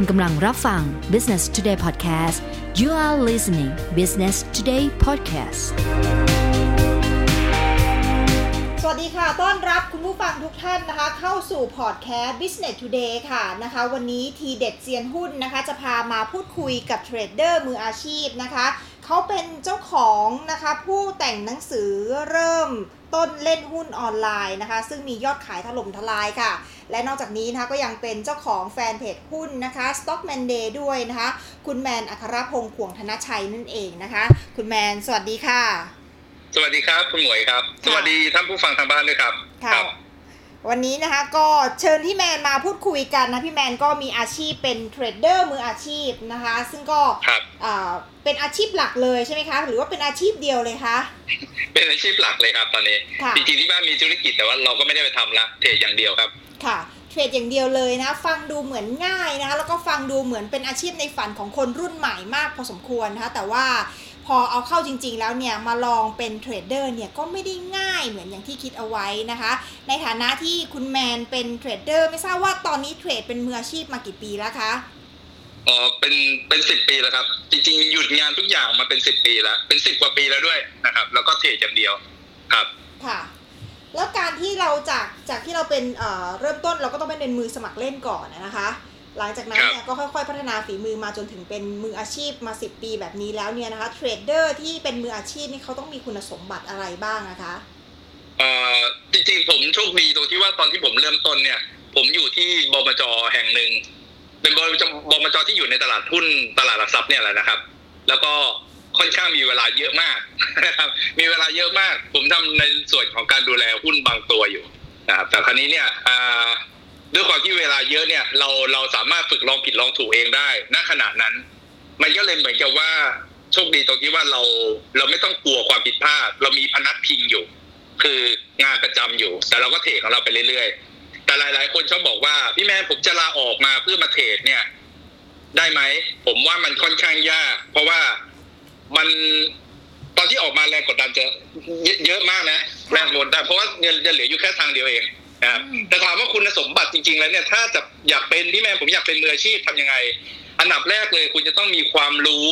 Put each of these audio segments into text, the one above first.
คุณกำลังรับฟัง Business Today Podcast you are listening Business Today Podcast สวัสดีค่ะ ต้อนรับคุณผู้ฟังทุกท่านนะคะ เข้าสู่พอดแคสต์ Business Today ค่ะนะคะ วันนี้ทีเด็ดเซียนหุ้นนะคะ จะพามาพูดคุยกับเทรดเดอร์มืออาชีพนะคะ เขาเป็นเจ้าของนะคะ ผู้แต่งหนังสือเริ่มต้นเล่นหุ้นออนไลน์นะคะ ซึ่งมียอดขายถล่มทลายค่ะ และนอกจากนี้นะคะก็ยังเป็นเจ้าของแฟนเพจหุ้นนะคะ Stockman Day ด้วยนะคะ คุณแมนอัครพงษ์ขวงธนชัยนั่นเองนะคะ คุณแมนสวัสดีค่ะ สวัสดีครับคุณหมวยครับ สวัสดีท่านผู้ฟังทางบ้านด้วยครับค่ะครับวันนี้นะคะก็เชิญพี่แมนมาพูดคุยกันนะพี่แมนก็มีอาชีพเป็นเทรดเดอร์มืออาชีพนะคะ ซึ่งก็ครับอ่าเป็นอาชีพหลักเลยใช่ไหมคะ หรือว่าเป็นอาชีพเดียวเลยคะเป็นอาชีพหลักเลยครับตอนนี้ค่ะจริงๆที่บ้านมีธุรกิจแต่ว่าเราก็ไม่ได้ไปทำละเทรดอย่างเดียวครับ ค่ะเทรดอย่างเดียวเลยนะ ฟังดูเหมือนง่ายนะคะแล้วก็ฟังดูเหมือนเป็นอาชีพในฝันของคนรุ่นใหม่มากพอสมควรนะคะแต่ว่าพอเอาเข้าจริงๆแล้วเนี่ยมาลองเป็นเทรดเดอร์เนี่ยก็ไม่ได้ง่ายเหมือนอย่างที่คิดเอาไว้นะคะ ในฐานะที่คุณแมนเป็นเทรดเดอร์ไม่ทราบว่าตอนนี้เทรดเป็นมืออาชีพมากี่ปีแล้วคะอ๋อเป็นเป็นสิบปีแล้วครับ จริงๆหยุดงานทุกอย่างมาเป็นสิบปีแล้ว เป็นสิบกว่าปีแล้วด้วยนะครับ แล้วก็เทรดอย่างเดียวครับ ค่ะ แล้วการที่เราจากจากที่เราเป็นเอ่อเริ่มต้นเราก็ต้องเป็นมือสมัครเล่นก่อนนะคะ หลังจากนั้นเนี่ยก็ค่อยๆพัฒนาฝีมือมาจนถึงเป็นมืออาชีพมา 10 ปีแบบนี้แล้วเนี่ยนะคะเทรดเดอร์ที่เป็นมืออาชีพนี่เขาต้องมีคุณสมบัติอะไรบ้างนะคะเอ่อจริงๆผมโชคดีตรงที่ว่าตอนที่ผมเริ่มต้นเนี่ย ผมอยู่ที่บมจแห่งหนึ่งเป็นบมจบมจที่อยู่ในตลาดหุ้นตลาดหลักทรัพย์เนี่ยแหละนะครับ แล้วก็ ค่อนข้างมีเวลาเยอะมากนะครับ มีเวลาเยอะมาก ผมทำในส่วนของการดูแลหุ้นบางตัวอยู่นะครับแต่ครั้นี้เนี่ยด้วยความที่เวลาเยอะเนี่ย เราเราสามารถฝึกลองผิดลองถูกเองได้ณขณะนั้น มันก็เลยเหมือนกับว่าโชคดีตรงที่ว่าเราเราไม่ต้องกลัวความผิดพลาด เรามีพนักพิงอยู่ คืองานประจำอยู่ แต่เราก็เทรดของเราไปเรื่อยๆ แต่หลายๆ คนชอบบอกว่าพี่แมนผมจะลาออกมาเพื่อมาเทรดเนี่ย ได้ไหมผมว่ามันค่อนข้างยาก เพราะว่า มันตอนที่ออกมาแรงกดดันจะเยอะเยอะมากนะแรงกดดันเพราะว่าเงินจะเหลืออยู่แค่ทางเดียวเองนะครับอืมแต่ถามว่าคุณสมบัติจริง ๆ แล้วเนี่ยถ้าจะอยากเป็นพี่แมนผมอยากเป็นมืออาชีพทำยังไง อันดับแรกเลย คุณจะต้องมีความรู้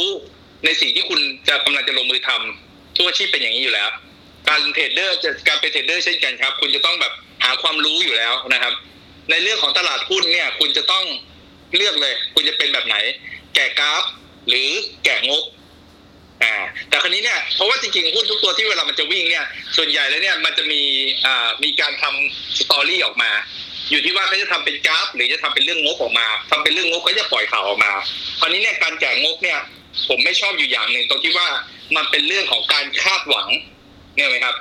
ในสิ่งที่คุณจะกำลังจะลงมือทำทุกอาชีพเป็นอย่างนี้อยู่แล้ว การเทรดเดอร์จะการเป็นเทรดเดอร์เช่นกันครับ คุณจะต้องแบบหาความรู้อยู่แล้วนะครับ ในเรื่องของตลาดหุ้นเนี่ย คุณจะต้องเลือกเลย คุณจะเป็นแบบไหน แก่กราฟ หรือแก่งบ อ่าแต่ครั้นี้เนี่ยเพราะว่าจริงๆหุ้นทุกตัวที่เวลามันจะวิ่งเนี่ยส่วนใหญ่แล้วเนี่ยมันจะมีอ่ามีการทำสตอรี่ออกมา อยู่ที่ว่าเขาจะทำเป็นกราฟ หรือจะทำเป็นเรื่องงบออกมาทำเป็นเรื่องงบก็จะปล่อยข่าวออกมาคราวนี้เนี่ยการแจกงบเนี่ยผมไม่ชอบอยู่อย่างหนึ่งตรงที่ว่ามันเป็นเรื่องของการคาดหวังเนี่ยไหมครับ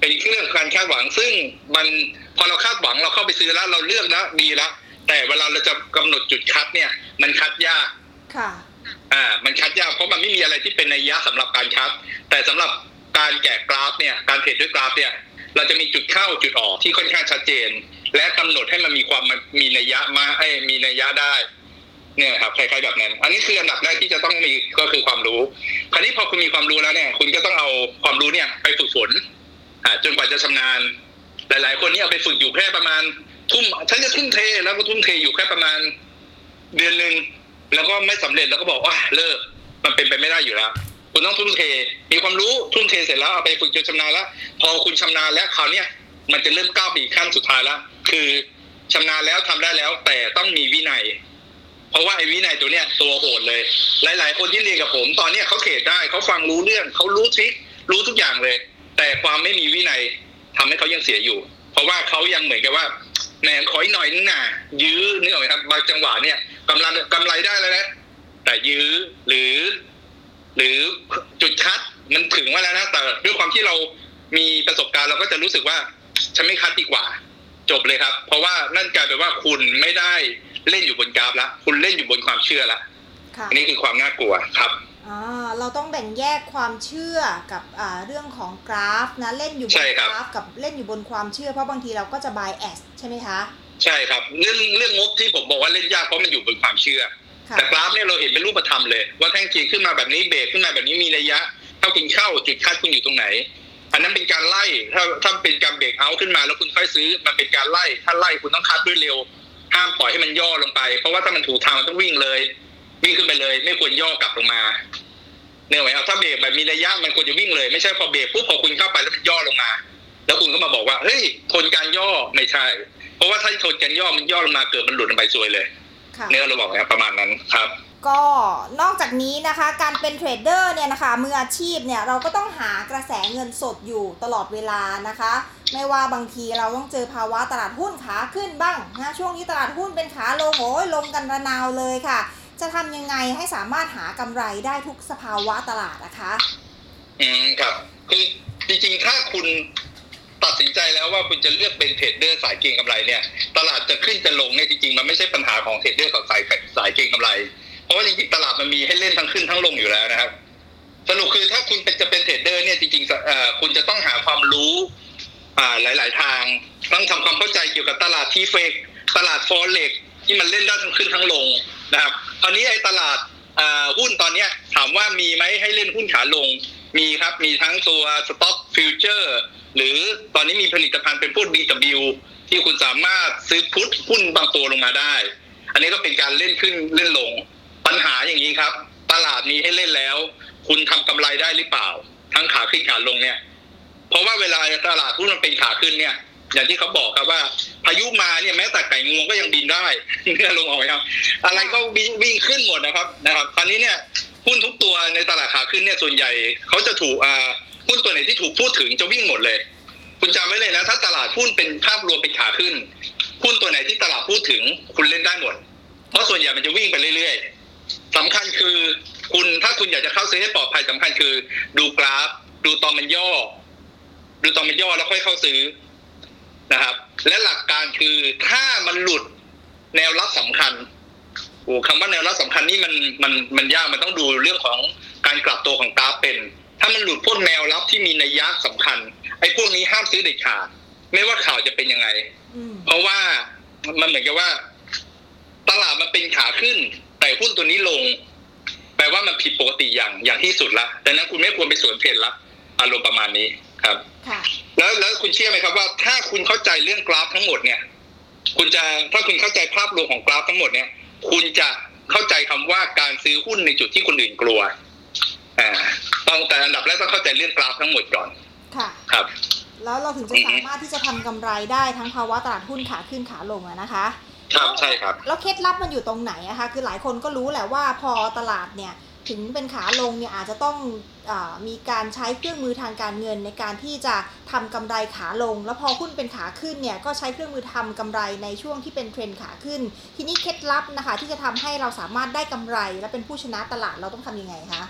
เป็นเรื่องของการคาดหวัง ซึ่งมันพอเราคาดหวังเราเข้าไปซื้อแล้วเราเลือกแล้วดีแล้วแต่เวลาเราจะกำหนดจุดคัดเนี่ย มันคัดยากค่ะ อ่า มันคัดยากเพราะมันไม่มีอะไรที่เป็นนัยยะสำหรับการคัด แต่สำหรับการแกะกราฟเนี่ย การเทรดด้วยกราฟเนี่ย เราจะมีจุดเข้าจุดออกที่ค่อนข้างชัดเจน และกำหนดให้มันมีความมีนัยยะมาให้มีนัยยะได้ เนี่ยครับคล้ายๆแบบนั้น อันนี้คืออันดับแรกที่จะต้องมีก็คือความรู้ คราวนี้พอคุณมีความรู้แล้วเนี่ย คุณก็ต้องเอาความรู้เนี่ยไปฝึกฝนอ่าจนกว่าจะชำนาญ หลาย ๆ คนนี่เอาไปฝึกอยู่แค่ประมาณทุ่มฉันจะทุ่มเทแล้วก็ทุ่มเทอยู่แค่ประมาณเดือนหนึ่ง แล้วก็ไม่สำเร็จแล้วก็บอกว่าเลิกมันเป็นไปไม่ได้อยู่แล้ว คุณต้องทุ่มเท มีความรู้ทุ่มเทเสร็จแล้วเอาไปฝึกจนชำนาญแล้ว พอคุณชำนาญแล้วคราวเนี้ยมันจะเริ่มก้าวไปอีกขั้นสุดท้ายแล้ว คือชำนาญแล้วทำได้แล้ว แต่ต้องมีวินัย เพราะว่าไอ้วินัยตัวเนี้ยตัวโหดเลย หลาย ๆ คนที่เรียนกับผม ตอนเนี้ยเขาเทรดได้เขาฟังรู้เรื่องเขารู้ทริครู้ทุกอย่างเลย แต่ความไม่มีวินัยทำให้เขายังเสียอยู่ เพราะว่าเขายังเหมือนกับว่าแหมขออีกหน่อยนึงน่ะยื้อนึกออกไหมครับบางจังหวะเนี่ย กำลังกำไรได้แล้วนะแต่ยื้อหรือ หรือจุดคัดมันถึงมาแล้วนะแต่ด้วยความที่เรามีประสบการณ์เราก็จะรู้สึกว่า ฉันไม่คัดดีกว่า จบเลยครับ เพราะว่านั่นกลายเป็นว่าคุณไม่ได้เล่นอยู่บนกราฟแล้วคุณเล่นอยู่บนความเชื่อแล้วค่ะอันนี้คือความน่ากลัวครับอ่าเราต้องแบ่งแยกความเชื่อกับอ่าเรื่องของกราฟนะเล่นอยู่บใช่นคกรับราฟกับเล่นอยู่บนความเชื่อเพราะบางทีเราก็จะ bias ใช่ไหมคะ ใช่ครับเรื่องเรื่องงบที่ผมบอกว่าเล่นยากเพราะมันอยู่บนความเชื่อค่ะแต่กราฟเนี่ยเราเห็นเป็นรูปธรรมเลย ว่าแท่งเทียนขึ้นมาแบบนี้เบรกขึ้นมาแบบนี้มีระยะเท่ากินเข้าจุดคัดคุณอยู่ตรงไหน อันนั้นเป็นการไล่ถ้าถ้าเป็นการเบรกเอาท์ขึ้นมาแล้วคุณค่อยซื้อมันเป็นการไล่ ถ้าไล่คุณต้องคัดด้วยเร็ว ห้ามปล่อยให้มันย่อลงไป เพราะว่าถ้ามันถูกทางมันต้องวิ่งเลย วิ่งขึ้นไปเลย ไม่ควรย่อกลับลงมาเนี่ยไหมครับถ้าเบรกแบบมีระยะมันควรจะวิ่งเลยไม่ใช่พอเบรกปุ๊บพอคุณเข้าไปแล้วมันย่อลงมา แล้วคุณก็มาบอกว่าเฮ้ยทนการย่อไม่ใช่ เพราะว่าถ้าทนการย่อมันย่อลงมาเกิดมันหลุดลงไปซวยเลยค่ะเนื้อเราบอกนะครับประมาณนั้นครับก็นอกจากนี้นะคะการเป็นเทรดเดอร์เนี่ยนะคะมืออาชีพเนี่ยเราก็ต้องหากระแสเงินสดอยู่ตลอดเวลานะคะ ไม่ว่าบางทีเราต้องเจอภาวะตลาดหุ้นขาขึ้นบ้างนะช่วงนี้ตลาดหุ้นเป็นขาลงโอ้ยลงกันระนาวเลยค่ะ จะทำยังไงให้สามารถหากำไรได้ทุกสภาวะตลาดนะคะ อืมครับคือจริงๆถ้าคุณ ตัดสินใจแล้วว่าคุณจะเลือกเป็นเทรดเดอร์สายเก็งกำไรเนี่ย ตลาดจะขึ้นจะลงเนี่ยจริงๆมันไม่ใช่ปัญหาของเทรดเดอร์กับสายสายเก็งกำไร เพราะว่าจริงๆตลาดมันมีให้เล่นทั้งขึ้นทั้งลงอยู่แล้วนะครับ สรุปคือถ้าคุณเป็นจะเป็นเทรดเดอร์เนี่ยจริงๆคุณจะต้องหาความรู้อ่าหลาย ๆ ทางต้องทำความเข้าใจเกี่ยวกับตลาดที่เฟกตลาดฟอเร็กที่มันเล่นได้ทั้งขึ้นทั้งลงนะครับตอนนี้ไอ้ตลาดหุ้นตอนเนี้ยถามว่ามีไหมให้เล่นหุ้นขาลง มีครับ มีทั้งตัว Stock Future หรือตอนนี้มีผลิตภัณฑ์เป็นพวก DW ที่คุณสามารถซื้อพุทหุ้นบางตัวลงมาได้ อันนี้ก็เป็นการเล่นขึ้นเล่นลง ปัญหาอย่างนี้ครับ ตลาดมีให้เล่นแล้ว คุณทำกำไรได้หรือเปล่า ทั้งขาขึ้นขาลงเนี่ย เพราะว่าเวลาตลาดหุ้นมันเป็นขาขึ้นเนี่ย อย่างที่เขาบอกครับว่า พายุมาเนี่ยแม้แต่ไก่งวงก็ยังบินได้เนี่ยลงออกครับ อะไรก็วิ่งวิ่งขึ้นหมดนะครับนะครับตอนนี้เนี่ย หุ้นทุกตัวในตลาดขาขึ้นเนี่ยส่วนใหญ่เขาจะถูกอ่าหุ้นตัวไหนที่ถูกพูดถึงจะวิ่งหมดเลย คุณจำไว้เลยนะ ถ้าตลาดหุ้นเป็นภาพรวมเป็นขาขึ้น หุ้นตัวไหนที่ตลาดพูดถึงคุณเล่นได้หมด เพราะส่วนใหญ่มันจะวิ่งไปเรื่อยๆสำคัญคือคุณถ้าคุณอยากจะเข้าซื้อให้ปลอดภัยสำคัญคือ ดูกราฟ ดูตอนมันย่อ ดูตอนมันย่อแล้วค่อยเข้าซื้อนะครับ และหลักการคือถ้ามันหลุดแนวรับสำคัญ โอ้คำว่าแนวรับสำคัญนี่มันมันมันยากมันต้องดูเรื่องของการกลับตัวของกราฟเป็น ถ้ามันหลุดพวกแนวรับที่มีนัยยะสำคัญ ไอ้พวกนี้ห้ามซื้อเด็ดขาดไม่ว่าข่าวจะเป็นยังไงอืมเพราะว่ามันเหมือนกับว่า ตลาดมันเป็นขาขึ้น แต่หุ้นตัวนี้ลง แปลว่ามันผิดปกติอย่างอย่างที่สุดละดังนั้นคุณไม่ควรไปสวนเทรนละอารมณ์ประมาณนี้ครับค่ะแล้วแล้วคุณเชื่อไหมครับว่า ถ้าคุณเข้าใจเรื่องกราฟทั้งหมดเนี่ย คุณจะถ้าคุณเข้าใจภาพรวมของกราฟทั้งหมดเนี่ย คุณจะเข้าใจคำว่าการซื้อหุ้นในจุดที่คนอื่นกลัวอ่าต้องแต่อันดับแรกต้องเข้าใจเรื่องกราฟทั้งหมดก่อนค่ะครับ แล้วเราถึงจะสามารถที่จะทำกำไรได้ทั้งภาวะตลาดหุ้นขาขึ้นขาลงอะนะคะ ครับใช่ครับ แล้วเคล็ดลับมันอยู่ตรงไหนอะคะคือหลายคนก็รู้แหละว่าพอตลาดเนี่ย ถึงเป็นขาลงเนี่ยอาจจะต้องอมีการใช้เครื่องมือทางการเงินในการที่จะทำกำไรขาลง แล้วพอหุ้นเป็นขาขึ้นเนี่ยก็ใช้เครื่องมือทำกำไรในช่วงที่เป็นเทรนขาขึ้น ทีนี้เคล็ดลับนะคะที่จะทำให้เราสามารถได้กำไร และเป็นผู้ชนะตลาดเราต้องทำยังไงคะ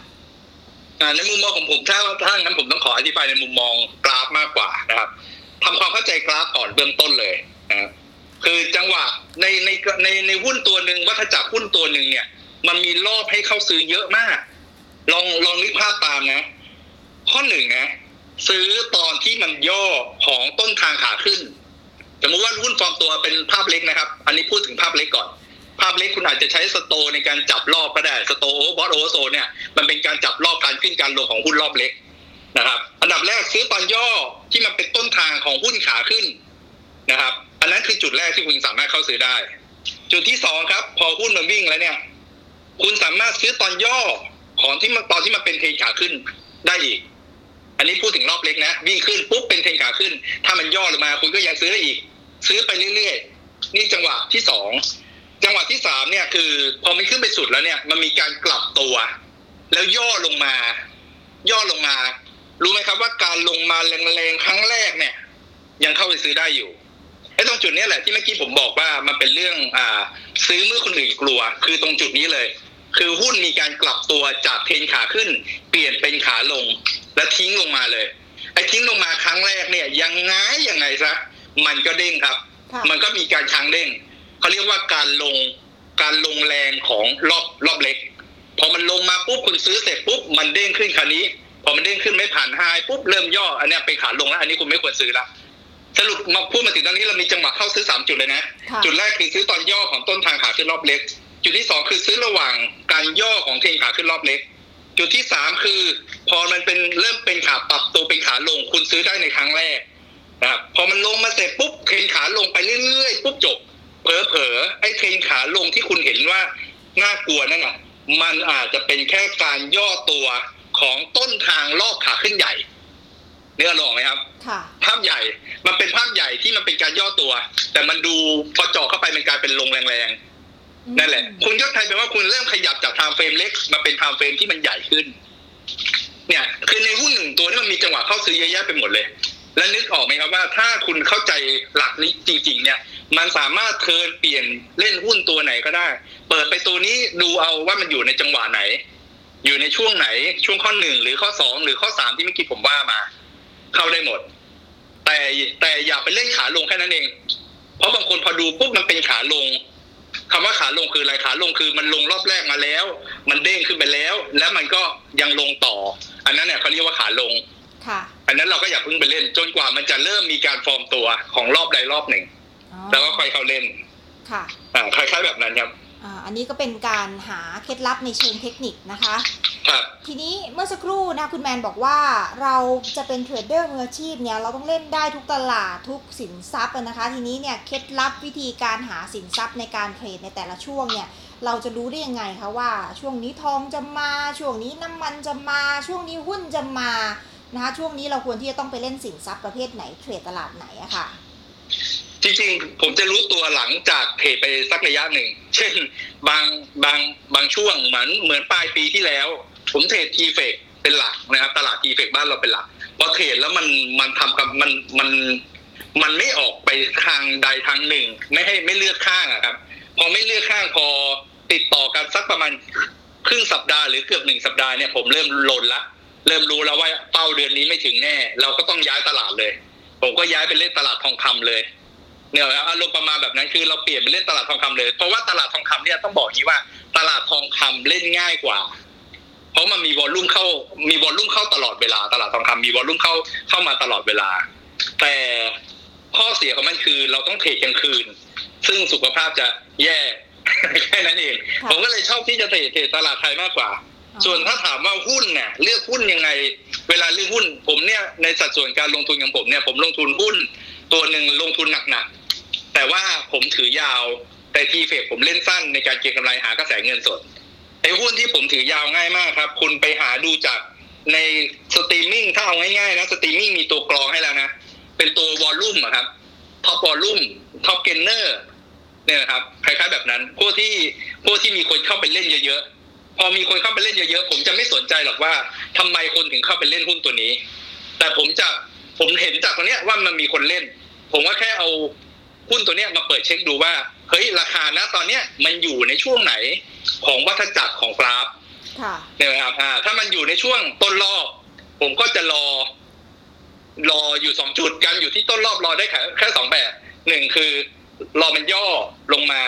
ในมุมมองของผมถ้าถ้างั้นผมต้องขออธิบายในมุมมองกราฟมากกว่านะครับทำความเข้าใจกราฟก่อนเบื้องต้นเลยนะครับคือจังหวะในในในในหุ้นตัวหนึ่งวัฏจักรหุ้นตัวหนึ่งเนี่ย มันมีรอบให้เข้าซื้อเยอะมาก ลองลองนึกภาพตามนะ ข้อหนึ่งนะ ซื้อตอนที่มันย่อของต้นทางขาขึ้นสมมติว่าหุ้นฟอร์มตัวเป็นภาพเล็กนะครับ อันนี้พูดถึงภาพเล็กก่อน ภาพเล็กคุณอาจจะใช้สโตในการจับรอบก็ได้สโตbought oversold เนี่ยมันเป็นการจับรอบการขึ้นการลงของหุ้นรอบเล็กนะครับ อันดับแรกซื้อตอนย่อที่มันเป็นต้นทางของหุ้นขาขึ้นนะครับ อันนั้นคือจุดแรกที่คุณสามารถเข้าซื้อได้ จุดที่สองครับ พอหุ้นมันวิ่งแล้วเนี่ย คุณสามารถซื้อตอนย่อของที่มันตอนที่มันเป็นเทรนด์ขาขึ้นได้อีก อันนี้พูดถึงรอบเล็กนะ วิ่งขึ้นปุ๊บเป็นเทรนด์ขาขึ้น ถ้ามันย่อลงมา คุณก็ยังซื้อได้อีก ซื้อไปเรื่อยๆ นี่จังหวะที่สองจังหวะที่สามเนี่ยคือ พอมันขึ้นไปสุดแล้วเนี่ย มันมีการกลับตัว แล้วย่อลงมา ย่อลงมา รู้ไหมครับว่าการลงมาแรงๆครั้งแรกเนี่ย ยังเข้าไปซื้อได้อยู่ไอ้ตรงจุดนี้แหละที่เมื่อกี้ผมบอกว่ามันเป็นเรื่องอ่า ซื้อเมื่อคนอื่นกลัว คือตรงจุดนี้เลย คือหุ้นมีการกลับตัวจากเทรนขาขึ้น เปลี่ยนเป็นขาลง และทิ้งลงมาเลย ไอ้ทิ้งลงมาครั้งแรกเนี่ยยังไงยังไงซะมันก็เด้งครับค่ะมันก็มีการค้างเด้งเขาเรียกว่าการลงการลงแรงของรอบรอบเล็ก พอมันลงมาปุ๊บคุณซื้อเสร็จปุ๊บมันเด้งขึ้นคราวนี้ พอมันเด้งขึ้นไม่ผ่านไฮปุ๊บเริ่มย่ออันเนี้ยเป็นขาลงแล้ว อันนี้คุณไม่ควรซื้อละสรุปมาพูดมาถึงตอนนี้เรามีจังหวะเข้าซื้อสามจุดเลยนะค่ะจุดแรกคือซื้อตอนย่อของต้นทางขาขึ้นรอบเล็ก จุดที่สองคือซื้อระหว่างการย่อของเทรนขาขึ้นรอบเล็ก จุดที่สามคือ พอมันเป็นเริ่มเป็นขาปรับตัวเป็นขาลงคุณซื้อได้ในครั้งแรกนะครับพอมันลงมาเสร็จปุ๊บเทรนด์ขาลงไปเรื่อยๆปุ๊บจบเผลอๆไอ้เทรนด์ขาลงที่คุณเห็นว่าน่ากลัวนั่นน่ะมันอาจจะเป็นแค่การย่อตัวของต้นทางรอบขาขึ้นใหญ่เนื้อลองไหมครับค่ะภาพใหญ่ มันเป็นภาพใหญ่ที่มันเป็นการย่อตัว แต่มันดูพอเจาะเข้าไปมันกลายเป็นลงแรงๆ นั่นแหละ คุณก็กลายเป็นว่าคุณเริ่มขยับจาก time frame เล็กมาเป็น time frame ที่มันใหญ่ขึ้น เนี่ย คือในหุ้นหนึ่งตัวนี่มันมีจังหวะเข้าซื้อเยอะแยะไปหมดเลย แล้วนึกออกไหมครับว่า ถ้าคุณเข้าใจหลักนี้จริง ๆ เนี่ย มันสามารถเทิร์นเปลี่ยนเล่นหุ้นตัวไหนก็ได้ เปิดไปตัวนี้ดูเอาว่ามันอยู่ในจังหวะไหน อยู่ในช่วงไหนช่วงข้อหนึ่งหรือข้อสองหรือข้อสามที่เมื่อกี้ผมว่ามา เข้าได้หมด แต่แต่อย่าไปเล่นขาลงแค่นั้นเอง เพราะบางคนพอดูปุ๊บมันเป็นขาลง คำว่าขาลงคืออะไรขาลงคือมันลงรอบแรกมาแล้ว มันเด้งขึ้นไปแล้ว แล้วมันก็ยังลงต่อ อันนั้นเนี่ยเขาเรียกว่าขาลงค่ะอันนั้นเราก็อย่าเพิ่งไปเล่น จนกว่ามันจะเริ่มมีการฟอร์มตัวของรอบใดรอบหนึ่งอ๋อแล้วก็ค่อยเข้าเล่น ค่ะอ่าคล้ายๆแบบนั้นครับ อ่าอันนี้ก็เป็นการหาเคล็ดลับในเชิงเทคนิคนะคะ ครับ ทีนี้เมื่อสักครู่นะคุณแมนบอกว่าเราจะเป็นเทรดเดอร์มืออาชีพเนี่ยเราต้องเล่นได้ทุกตลาดทุกสินทรัพย์อะนะคะ ทีนี้เนี่ยเคล็ดลับวิธีการหาสินทรัพย์ในการเทรดในแต่ละช่วงเนี่ยเราจะรู้ได้ยังไงคะว่า ช่วงนี้ทองจะมา ช่วงนี้น้ำมันจะมา ช่วงนี้หุ้นจะมานะคะช่วงนี้เราควรที่จะต้องไปเล่นสินทรัพย์ประเภทไหนเทรดตลาดไหนอะค่ะ จริงๆ ผมจะรู้ตัวหลังจากเทรดไปสักระยะหนึ่ง เช่น บางบางบางช่วงเหมือนเหมือนปลายปีที่แล้ว ผมเทรดทีเฟกเป็นหลักนะครับ ตลาดทีเฟกบ้านเราเป็นหลักพอเทรดแล้วมันมันทำกับมันมันมันไม่ออกไปทางใดทางหนึ่ง ไม่ให้ไม่เลือกข้างอะครับ พอไม่เลือกข้างพอติดต่อกันสักประมาณครึ่งสัปดาห์หรือเกือบหนึ่งสัปดาห์เนี่ยผมเริ่มลนละเริ่มรู้แล้วว่าเป้าเดือนนี้ไม่ถึงแน่ เราก็ต้องย้ายตลาดเลย ผมก็ย้ายไปเล่นตลาดทองคำเลย เนี่ยครับอารมณ์ประมาณแบบนั้นคือเราเปลี่ยนไปเล่นตลาดทองคำเลย เพราะว่าตลาดทองคำเนี่ยต้องบอกอย่างนี้ว่า ตลาดทองคำเล่นง่ายกว่า เพราะมันมีวอลลุ่มเข้า มีวอลลุ่มเข้าตลอดเวลา ตลาดทองคำมีวอลลุ่มเข้าเข้ามาตลอดเวลา แต่ข้อเสียของมันคือเราต้องเทรดกลางคืน ซึ่งสุขภาพจะแย่แค่นั้นเองค่ะผมก็เลยชอบที่จะเทรดเทรดตลาดไทยมากกว่าส่วนถ้าถามว่าหุ้นเนี่ยเลือกหุ้นยังไง เวลาเลือกหุ้น ผมเนี่ยในสัดส่วนการลงทุนของผมเนี่ยผมลงทุนหุ้น ตัวหนึ่งลงทุนหนักๆ แต่ว่าผมถือยาวแต่ทีเฟกผมเล่นสั้นในการเก็งกำไรหากระแสเงินสดไอ้หุ้นที่ผมถือยาวง่ายมากครับ คุณไปหาดูจากในสตรีมมิ่งถ้าเอาง่ายๆนะสตรีมมิ่งมีตัวกรองให้แล้วนะ เป็นตัว volume ครับ top volume top gainer เนี่ยนะครับคล้ายๆแบบนั้นพวกที่พวกที่มีคนเข้าไปเล่นเยอะๆ พอมีคนเข้าไปเล่นเยอะๆ ผมจะไม่สนใจหรอกว่าทำไมคนถึงเข้าไปเล่นหุ้นตัวนี้ แต่ผมจะผมเห็นจากตรงเนี้ยว่ามันมีคนเล่น ผมก็แค่เอา หุ้นตัวเนี้ยมาเปิดเช็คดูว่าเฮ้ยราคานะตอนเนี้ยมันอยู่ในช่วงไหนของวัฏจักรของกราฟค่ะเนี่ยนะครับอ่า ถ้ามันอยู่ในช่วงต้นรอบ ผมก็จะรอ รออยู่สองจุดการอยู่ที่ต้นรอบรอได้แค่แค่สองแบบหนึ่งคือ รอมันย่อลงมา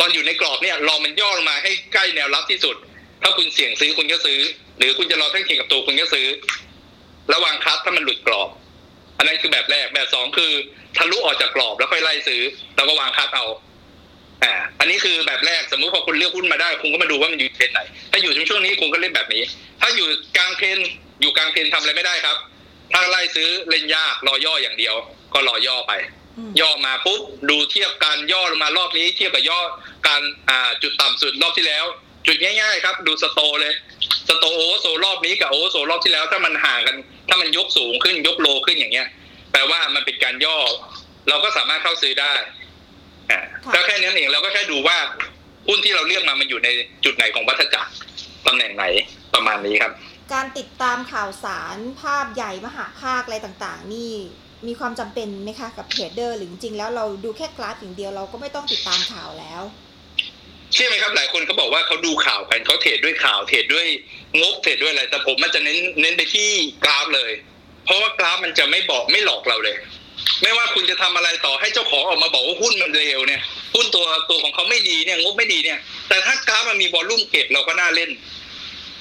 ตอนอยู่ในกรอบเนี่ย รอมันย่อลงมาให้ใกล้แนวรับที่สุด ถ้าคุณเสี่ยงซื้อคุณก็ซื้อ หรือคุณจะรอแท่งเทียงกับตัวคุณก็ซื้อ ระวังคัดถ้ามันหลุดกรอบอั นนั้นคือแบบแรกแบบสองคือทะลุออกจากกรอบแล้วค่อยไล่ซื้อ แล้วก็วางคัดเอา อ่า อันนี้คือแบบแรกสมมุติพอคุณเลือกหุ้นมาได้ คุณก็มาดูว่ามันอยู่เทรนไหน ถ้าอยู่ช่วงนี้คุณก็เล่นแบบนี้ ถ้าอยู่กลางเทรนอยู่กลางเทรนทำอะไรไม่ได้ครับ ถ้าไล่ซื้อเล่นยากรอย่ออย่างเดียว ก็รอย่อไปอืมย่อมาปุ๊บดูเทียบการย่อลงมารอบนี้ เทียบกับย่อการอ่าจุดต่ำสุดรอบที่แล้ว จุดง่าย ๆ ครับ ดู sto เลย sto oversold รอบนี้กับ oversold รอบที่แล้ว ถ้ามันห่างกัน ถ้ามันยกสูงขึ้นยก low ขึ้นอย่างเงี้ย แปลว่ามันเป็นการย่อ เราก็สามารถเข้าซื้อได้อ่าก็แค่นั้นเองเราก็แค่ดูว่าหุ้นที่เราเลือกมามันอยู่ในจุดไหนของวัฏจักรตำแหน่งไหนประมาณนี้ครับ การติดตามข่าวสารภาพใหญ่มหาภาคอะไรต่าง ๆ นี่มีความจำเป็นไหมคะกับเทรดเดอร์หรือจริงๆแล้วเราดูแค่กราฟอย่างเดียวเราก็ไม่ต้องติดตามข่าวแล้ว เชื่อไหมครับหลายคนเขาบอกว่าเขาดูข่าวกันเขาเทรดด้วยข่าวเทรดด้วยงบเทรดด้วยอะไรแต่ผมมันจะเน้นเน้นไปที่กราฟเลย เพราะว่ากราฟมันจะไม่บอกไม่หลอกเราเลย ไม่ว่าคุณจะทำอะไรต่อให้เจ้าของออกมาบอกว่าหุ้นมันเลวเนี่ยหุ้นตัวตัวของเขาไม่ดีเนี่ยงบไม่ดีเนี่ย แต่ถ้ากราฟมันมีวอลลุ่มเก็บเราก็น่าเล่น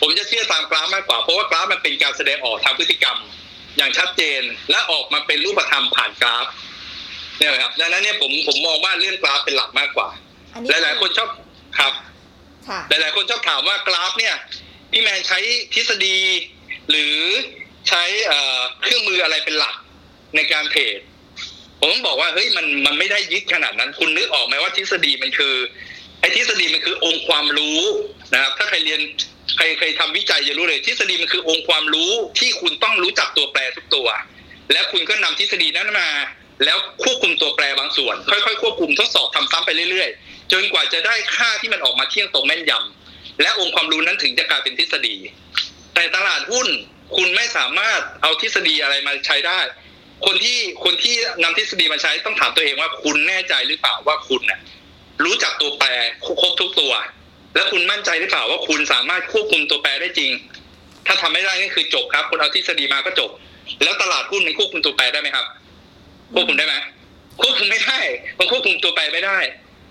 ผมจะเชื่อตามกราฟมากกว่าเพราะว่ากราฟมันเป็นการแสดงออกทางพฤติกรรม อย่างชัดเจนและออกมาเป็นรูปธรรมผ่านกราฟเนี่ยครับดังนั้นเนี่ยผมผมมองว่าเรื่องกราฟเป็นหลักมากกว่าอันนี้หลายๆคนชอบ ครับ ค่ะ หลาย ๆ คนชอบถามว่ากราฟเนี่ยพี่แมนใช้ทฤษฎี หรือใช้เอ่อเครื่องมืออะไรเป็นหลักในการเทรดผผมต้องบอกว่าเฮ้ยมันมันไม่ได้ยึดขนาดนั้น คุณนึกออกไหมว่าทฤษฎีมันคือไอ้ทฤษฎีมันคือองค์ความรู้นะครับ ถ้าใครเรียนใครเคยทำวิจัยจะรู้เลย ทฤษฎีมันคือองค์ความรู้ที่คุณต้องรู้จักตัวแปรทุกตัว และคุณก็นำทฤษฎีนั้นมา แล้วควบคุมตัวแปรบางส่วน ค่อยๆควบคุมทดสอบทำซ้ำไปเรื่อยๆ จนกว่าจะได้ค่าที่มันออกมาเที่ยงตรงแม่นยำและองค์ความรู้นั้นถึงจะกลายเป็นทฤษฎี แต่ตลาดหุ้นคุณไม่สามารถเอาทฤษฎีอะไรมาใช้ได้ คนที่คนที่นำทฤษฎีมาใช้ต้องถามตัวเองว่าคุณแน่ใจหรือเปล่าว่าคุณน่ะรู้จักตัวแปรครบทุกตัว และคุณมั่นใจหรือเปล่าว่าคุณสามารถควบคุมตัวแปรได้จริง ถ้าทำไม่ได้ก็คือจบครับคุณเอาทฤษฎีมาก็จบ แล้วตลาดหุ้นมันควบคุมตัวแปรได้ไหมครับควบคุมได้ไหมควบคุมไม่ได้มันควบคุมตัวแปรไม่ได้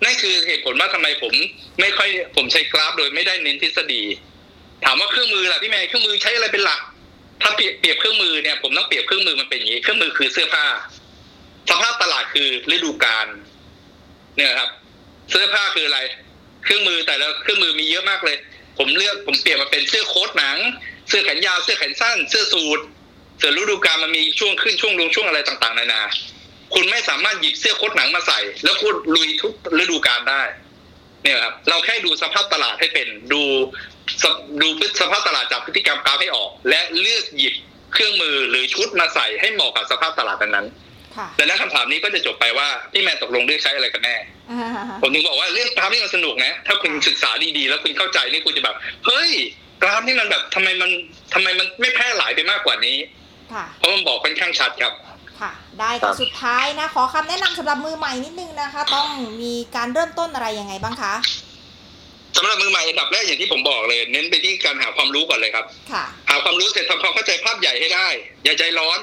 นั่นคือเหตุผลว่าทำไมผมไม่ค่อยผมใช้กราฟโดยไม่ได้เน้นทฤษฎี ถามว่าเครื่องมือล่ะพี่แม่เครื่องมือใช้อะไรเป็นหลัก ถ้าเปรียบเปรียบเครื่องมือเนี่ยผมต้องเปรียบเครื่องมือมันเป็นอย่างนี้ เครื่องมือคือเสื้อผ้า สภาพตลาดคือฤดูกาลเนี่ยครับ เสื้อผ้าคืออะไร เครื่องมือแต่ละเครื่องมือมีเยอะมากเลย ผมเลือกผมเปลี่ยนมาเป็นเสื้อโค้ทหนัง เสื้อแขนยาวเสื้อแขนสั้น เสื้อสูทเสื้อฤดูกาลมันมีช่วงขึ้นช่วงลงช่วงอะไรต่างๆนานา คุณไม่สามารถหยิบเสื้อโค้ทหนังมาใส่ แล้วคุณลุยทุกฤดูกาลได้ เนี่ยครับ เราแค่ดูสภาพตลาดให้เป็น ดูสดูสภาพตลาดจากพฤติกรรมกราฟให้ออก และเลือกหยิบเครื่องมือหรือชุดมาใส่ให้เหมาะกับสภาพตลาดนั้นค่ะๆดังนั้นคำถามนี้ก็จะจบไปว่าพี่แมนตกลงเลือกใช้อะไรกันแน่อ่าผมถึงบอกว่าเรื่องกราฟนี่มันสนุกนะ ถ้าคุณศึกษาดีๆ แล้วคุณเข้าใจนี่คุณจะแบบ เฮ้ยกราฟนี่มันแบบทำไมมันทำไมมันไม่แพร่หลายไปมากกว่านี้ค่ะเพราะมันบอกค่อนข้างชัดครับ ค่ะ ได้ครัค่ะบ สุดท้ายนะ ขอคำแนะนำสำหรับมือใหม่นิดนึงนะคะ ต้องมีการเริ่มต้นอะไรยังไงบ้างคะสำหรับมือใหม่อันดับแรกอย่างที่ผมบอกเลย เน้นไปที่การหาความรู้ก่อนเลยครับ ค่ะ หาความรู้เสร็จทำความเข้าใจภาพใหญ่ให้ได้ อย่าใจร้อน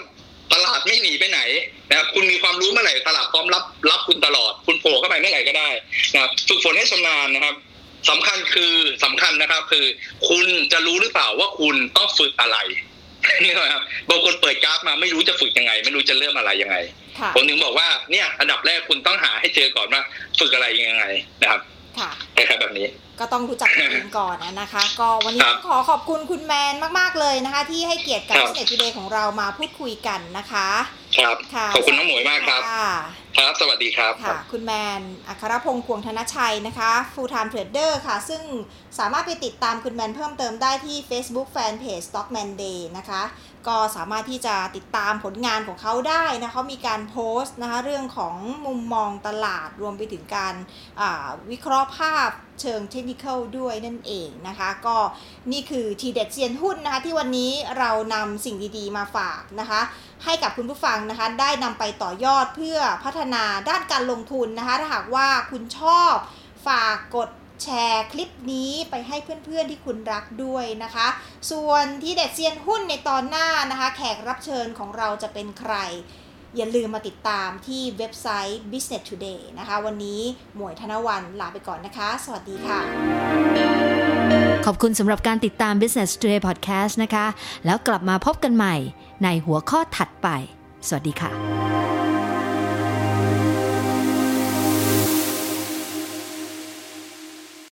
ตลาดไม่หนีไปไหนนะครับคุณมีความรู้เมื่อไหร่ตลาดพร้อมรับรับคุณตลอด คุณโผล่เข้าไปเมื่อไหร่ก็ได้นะครับฝึกฝนให้ชำนาญนะครับสำคัญคือสำคัญนะครับ คือ คุณจะรู้หรือเปล่าว่าคุณต้องฝึกอะไร นี่ครับบางคนเปิดกราฟมาไม่รู้จะฝึกยังไง ไม่รู้จะเริ่มอะไรยังไงค่ะผมถึงบอกว่าเนี่ยอันดับแรกคุณต้องหาให้เจอก่อนว่าฝึกอะไรยังไงนะครับ ค่ะคล้ายๆแบบนี้ ก็ต้องรู้จักตัวเองก่อนนะคะ ก็วันนี้ครับต้องขอขอบคุณคุณแมนมากๆเลยนะคะ ที่ให้เกียรติกับครับ Business Today ของเรามาพูดคุยกันนะคะ ครับค่ะขอบคุณน้องหมวยมากครับค่ะครับ สวัสดีครับ ค่ะ คุณแมน อัครพงษ์ควงธนชัยนะคะ full time trader ค่ะ ซึ่งสามารถไปติดตามคุณแมนเพิ่มเติมได้ที่ Facebook Fanpage Stockman Day นะคะ ก็สามารถที่จะติดตามผลงานของเขาได้นะเขามีการโพสต์นะคะเรื่องของมุมมองตลาดรวมไปถึงการวิเคราะห์ภาพเชิงเทคนิคด้วยนั่นเองนะคะ ก็นี่คือทีเด็ดเซียนหุ้นนะคะที่วันนี้เรานำสิ่งดีๆมาฝากนะคะ ให้กับคุณผู้ฟังนะคะได้นำไปต่อยอดเพื่อพัฒนาด้านการลงทุนนะคะถ้าหากว่าคุณชอบฝากกด แชร์คลิปนี้ไปให้เพื่อนๆที่คุณรักด้วยนะคะ ส่วนที่เด็ดเซียนหุ้นในตอนหน้านะคะ แขกรับเชิญของเราจะเป็นใคร อย่าลืมมาติดตามที่เว็บไซต์ Business Today นะคะ วันนี้หมวยธนวันลาไปก่อนนะคะ สวัสดีค่ะ ขอบคุณสำหรับการติดตาม Business Today Podcast นะคะ แล้วกลับมาพบกันใหม่ในหัวข้อถัดไป สวัสดีค่ะ